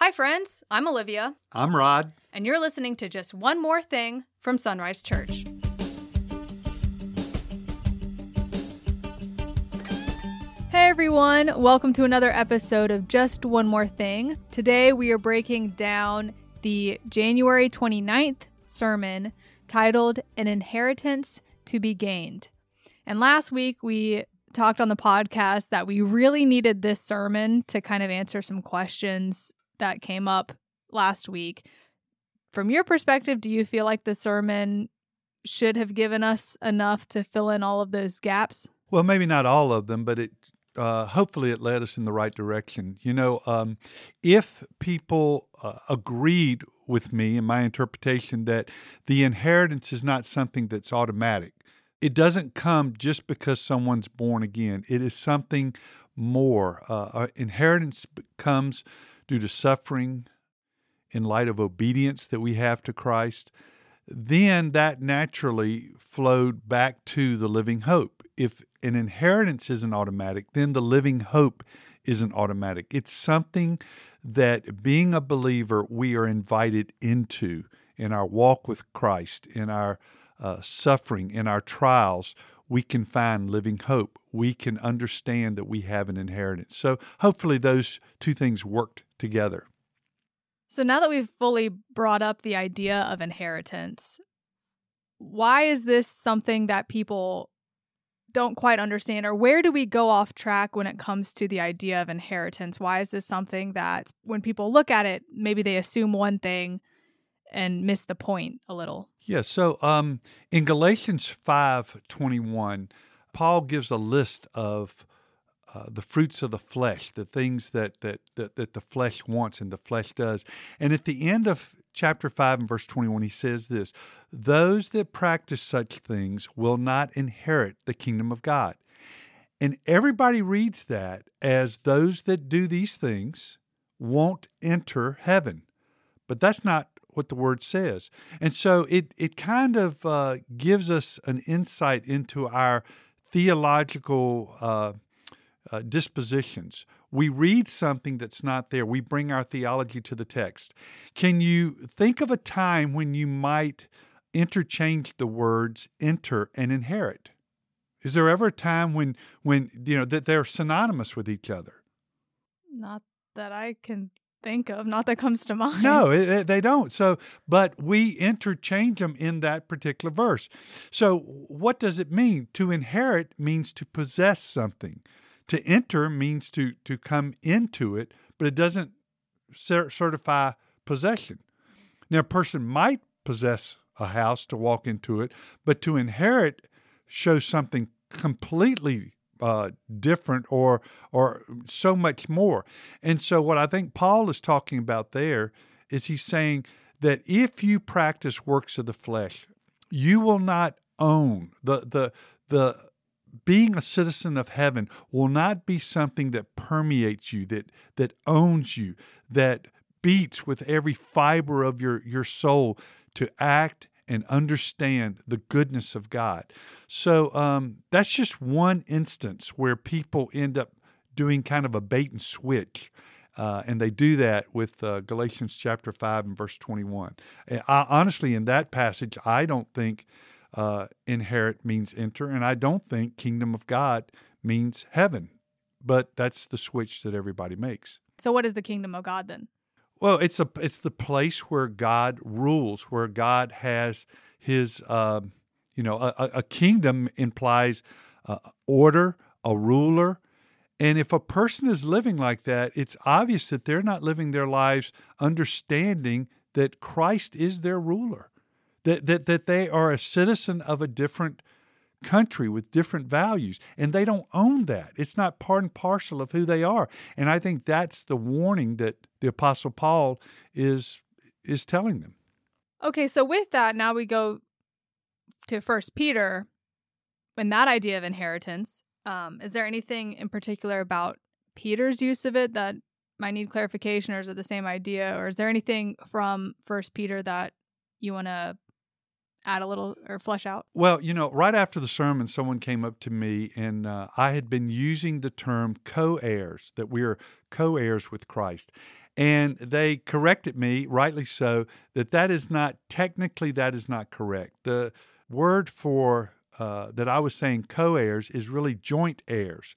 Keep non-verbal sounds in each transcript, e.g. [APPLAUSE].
Hi, friends. I'm Olivia, I'm Rod. and you're listening to Just One More Thing from Sunrise Church. Hey, everyone. Welcome to another episode of Just One More Thing. Today, we are breaking down the January 29th sermon titled An Inheritance to Be Gained. And last week, we talked on the podcast that we really needed this sermon to kind of answer some questions that came up last week. From your perspective, do you feel like the sermon should have given us enough to fill in all of those gaps? Well, maybe not all of them, but it uh, hopefully it led us in the right direction. You know, um, if people uh, agreed with me in my interpretation that the inheritance is not something that's automatic, it doesn't come just because someone's born again. It is something more. Uh, uh, inheritance comes due to suffering in light of obedience that we have to Christ. Then that naturally flowed back to the living hope. If an inheritance isn't automatic, then the living hope isn't automatic. It's something that being a believer, we are invited into in our walk with Christ, in our uh, suffering, in our trials, we can find living hope. We can understand that we have an inheritance. So hopefully those two things worked together. So now that we've fully brought up the idea of inheritance, why is this something that people don't quite understand or where do we go off track when it comes to the idea of inheritance? Why is this something that when people look at it, maybe they assume one thing and miss the point a little? Yeah, so um, in Galatians 5:21, Paul gives a list of uh, the fruits of the flesh, the things that, that that that the flesh wants and the flesh does. And at the end of chapter 5 and verse 21, he says this Those that practice such things will not inherit the kingdom of God. And everybody reads that as those that do these things won't enter heaven. But that's not what the word says. And so it, it kind of uh, gives us an insight into our theological uh, uh, dispositions. We read something that's not there, we bring our theology to the text. Can you think of a time when you might interchange the words enter and inherit? Is there ever a time when when you know that they're synonymous with each other? Not that I can think of, not that comes to mind. No, it, it- they don't. So, but we interchange them in that particular verse. So, what does it mean? To inherit means to possess something. To enter means to to come into it, but it doesn't cer- certify possession. Now, a person might possess a house to walk into it, but to inherit shows something completely uh, different or or so much more. And so, what I think Paul is talking about there is he's saying that if you practice works of the flesh, you will not own the the the being a citizen of heaven will not be something that permeates you that that owns you that beats with every fiber of your your soul to act and understand the goodness of God. So um, that's just one instance where people end up doing kind of a bait and switch. Uh, and they do that with uh, Galatians chapter 5 and verse 21. And I, honestly, in that passage, I don't think uh, inherit means enter, and I don't think kingdom of God means heaven. But that's the switch that everybody makes. So what is the kingdom of God then? Well, it's a it's the place where God rules, where God has His, um, you know, a, a- a kingdom implies uh, order, a ruler, and if a person is living like that, it's obvious that they're not living their lives understanding that Christ is their ruler, that that that they are a citizen of a different country with different values and they don't own that. It's not part and parcel of who they are. And i think that's the warning that the apostle paul is is telling them. Okay, so with that, now we go to First Peter, and that idea of inheritance. Um, is there anything in particular about Peter's use of it that might need clarification, or is it the same idea, or is there anything from First Peter that you want to add a little or flesh out? well you know right after the sermon someone came up to me and uh, i had been using the term co-heirs that we are co-heirs with christ and they corrected me, rightly so, that that is not technically that is not correct. The word for uh, that I was saying co-heirs is really joint heirs,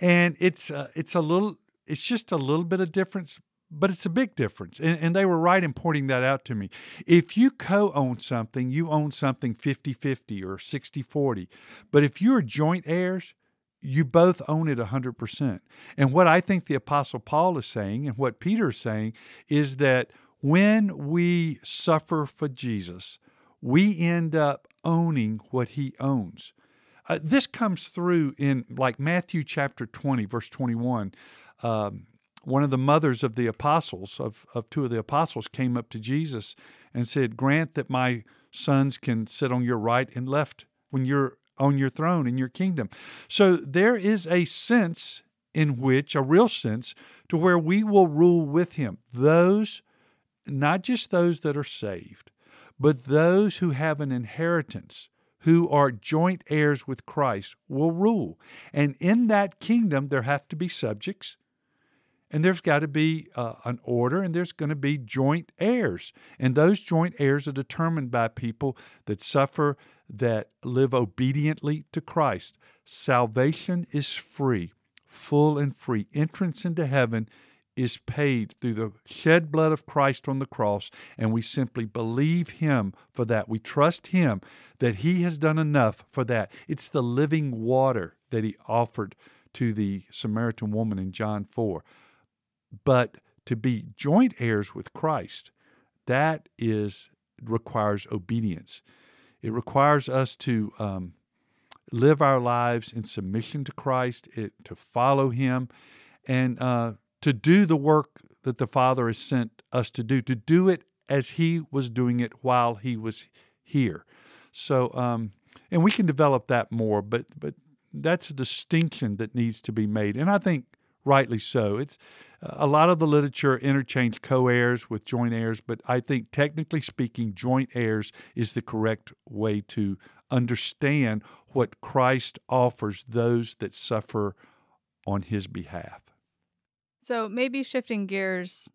and it's uh, it's a little it's just a little bit of difference, but it's a big difference. And, and, they were right in pointing that out to me. If you co own something, you own something 50 50 or 60 40. But if you're joint heirs, you both own it 100%. And what I think the Apostle Paul is saying and what Peter is saying is that when we suffer for Jesus, we end up owning what he owns. Uh, this comes through in like Matthew chapter 20, verse 21. Um, one of the mothers of the apostles, of, of two of the apostles, came up to Jesus and said, Grant that my sons can sit on your right and left when you're on your throne in your kingdom. So there is a sense in which, a real sense, to where we will rule with him. Those, not just those that are saved, but those who have an inheritance, who are joint heirs with Christ, will rule. And in that kingdom, there have to be subjects, and there's got to be uh, an order, and there's going to be joint heirs. And those joint heirs are determined by people that suffer that live obediently to Christ. Salvation is free, full and free. Entrance into heaven is paid through the shed blood of Christ on the cross, and we simply believe Him for that. We trust Him that He has done enough for that. It's the living water that He offered to the Samaritan woman in John 4. But to be joint heirs with Christ, that is requires obedience. It requires us to um, live our lives in submission to Christ, it, to follow Him, and uh, to do the work that the Father has sent us to do, to do it as He was doing it while He was here. So, um, and we can develop that more, but but that's a distinction that needs to be made, and I think rightly so. It's a lot of the literature interchange co-heirs with joint heirs, but I think technically speaking, joint heirs is the correct way to understand what Christ offers those that suffer on his behalf. So maybe shifting gears,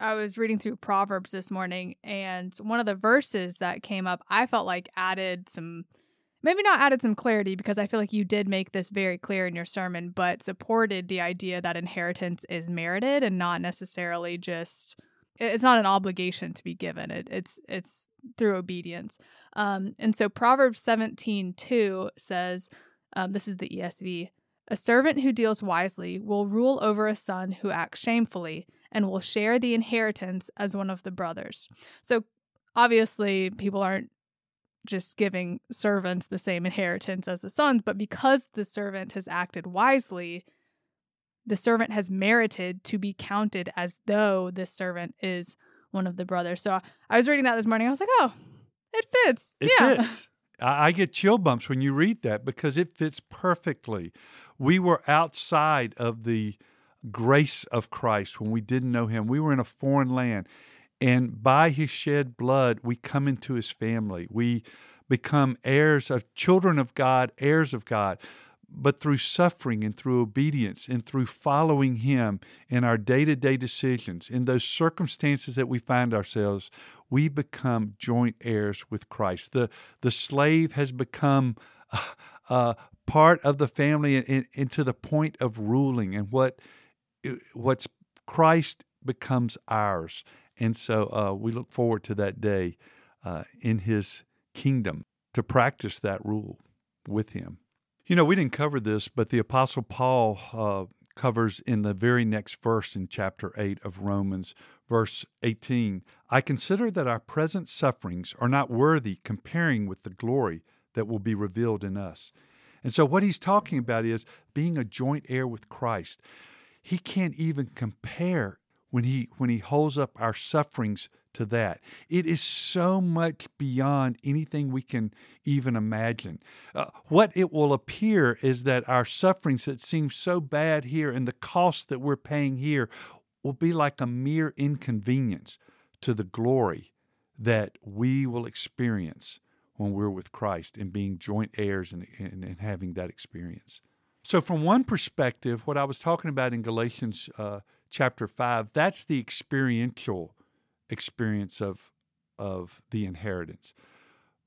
I was reading through Proverbs this morning, and one of the verses that came up, I felt like added some maybe not added some clarity because I feel like you did make this very clear in your sermon, but supported the idea that inheritance is merited and not necessarily just it's not an obligation to be given. It, it's it's through obedience. Um, and so Proverbs 17 2 says, um, this is the ESV, a servant who deals wisely will rule over a son who acts shamefully and will share the inheritance as one of the brothers. So obviously people aren't just giving servants the same inheritance as the sons, but because the servant has acted wisely, the servant has merited to be counted as though this servant is one of the brothers. So I was reading that this morning. I was like, oh, it fits. It yeah. fits. [LAUGHS] I get chill bumps when you read that because it fits perfectly. We were outside of the grace of Christ when we didn't know Him. We were in a foreign land. And by his shed blood, we come into his family. We become heirs of children of God, heirs of God. But through suffering and through obedience and through following Him in our day to day decisions, in those circumstances that we find ourselves, we become joint heirs with Christ. The, the slave has become [LAUGHS] uh, part of the family and, and, and to the point of ruling, and what what's Christ becomes ours. And so uh, we look forward to that day uh, in his kingdom to practice that rule with him. You know, we didn't cover this, but the Apostle Paul uh, covers in the very next verse in chapter 8 of Romans, verse 18 I consider that our present sufferings are not worthy comparing with the glory that will be revealed in us. And so, what he's talking about is being a joint heir with Christ. He can't even compare when he when he holds up our sufferings to that. It is so much beyond anything we can even imagine. Uh, what it will appear is that our sufferings that seem so bad here and the cost that we're paying here will be like a mere inconvenience to the glory that we will experience when we're with Christ and being joint heirs and, and, and having that experience. So, from one perspective, what I was talking about in Galatians uh, chapter 5, that's the experiential experience of of the inheritance.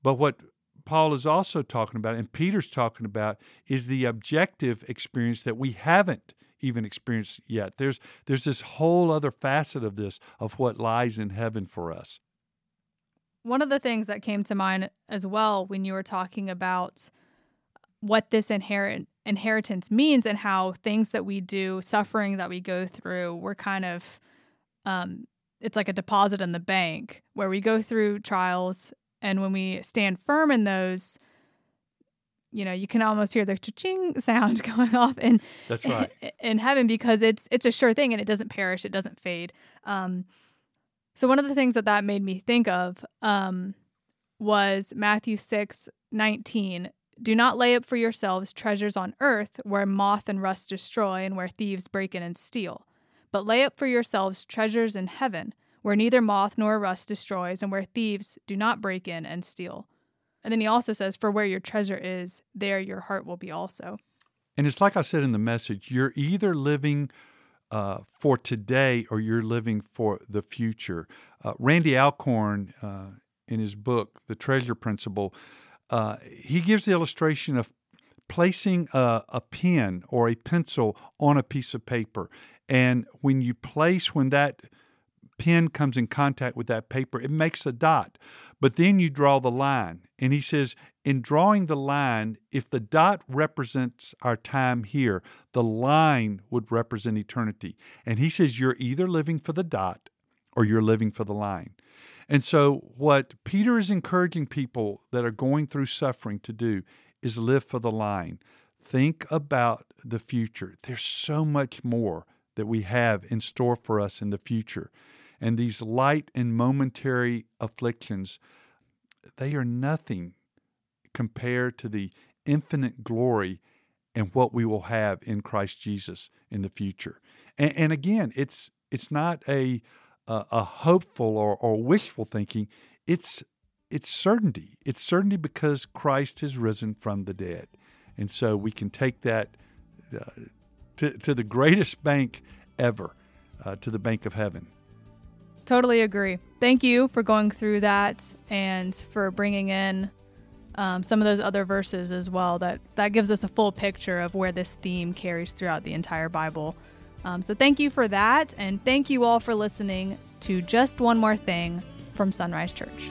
But what Paul is also talking about and Peter's talking about is the objective experience that we haven't even experienced yet. There's there's this whole other facet of this of what lies in heaven for us. One of the things that came to mind as well when you were talking about what this inherent inheritance means and how things that we do, suffering that we go through, we're kind of um, it's like a deposit in the bank where we go through trials and when we stand firm in those you know you can almost hear the ching [LAUGHS] sound going off in that's right. [LAUGHS] in heaven because it's it's a sure thing and it doesn't perish it doesn't fade. Um, so one of the things that that made me think of um, was matthew 6 19 do not lay up for yourselves treasures on earth where moth and rust destroy and where thieves break in and steal but lay up for yourselves treasures in heaven where neither moth nor rust destroys and where thieves do not break in and steal and then he also says, For where your treasure is, there your heart will be also. And it's like I said in the message you're either living uh, for today or you're living for the future. Uh, Randy Alcorn, uh, in his book, The Treasure Principle, uh, he gives the illustration of placing a, a pen or a pencil on a piece of paper. And when you place, when that pen comes in contact with that paper, it makes a dot. But then you draw the line. And he says, in drawing the line, if the dot represents our time here, the line would represent eternity. And he says, you're either living for the dot or you're living for the line. And so, what Peter is encouraging people that are going through suffering to do is live for the line. Think about the future. There's so much more that we have in store for us in the future. And these light and momentary afflictions, they are nothing compared to the infinite glory and what we will have in Christ Jesus in the future. And, and again, it's it's not a a, a hopeful or, or wishful thinking. It's it's certainty. It's certainty because Christ has risen from the dead, and so we can take that uh, to to the greatest bank ever, uh, to the bank of heaven. Totally agree. Thank you for going through that and for bringing in um, some of those other verses as well. That that gives us a full picture of where this theme carries throughout the entire Bible. Um, so thank you for that, and thank you all for listening to just one more thing from Sunrise Church.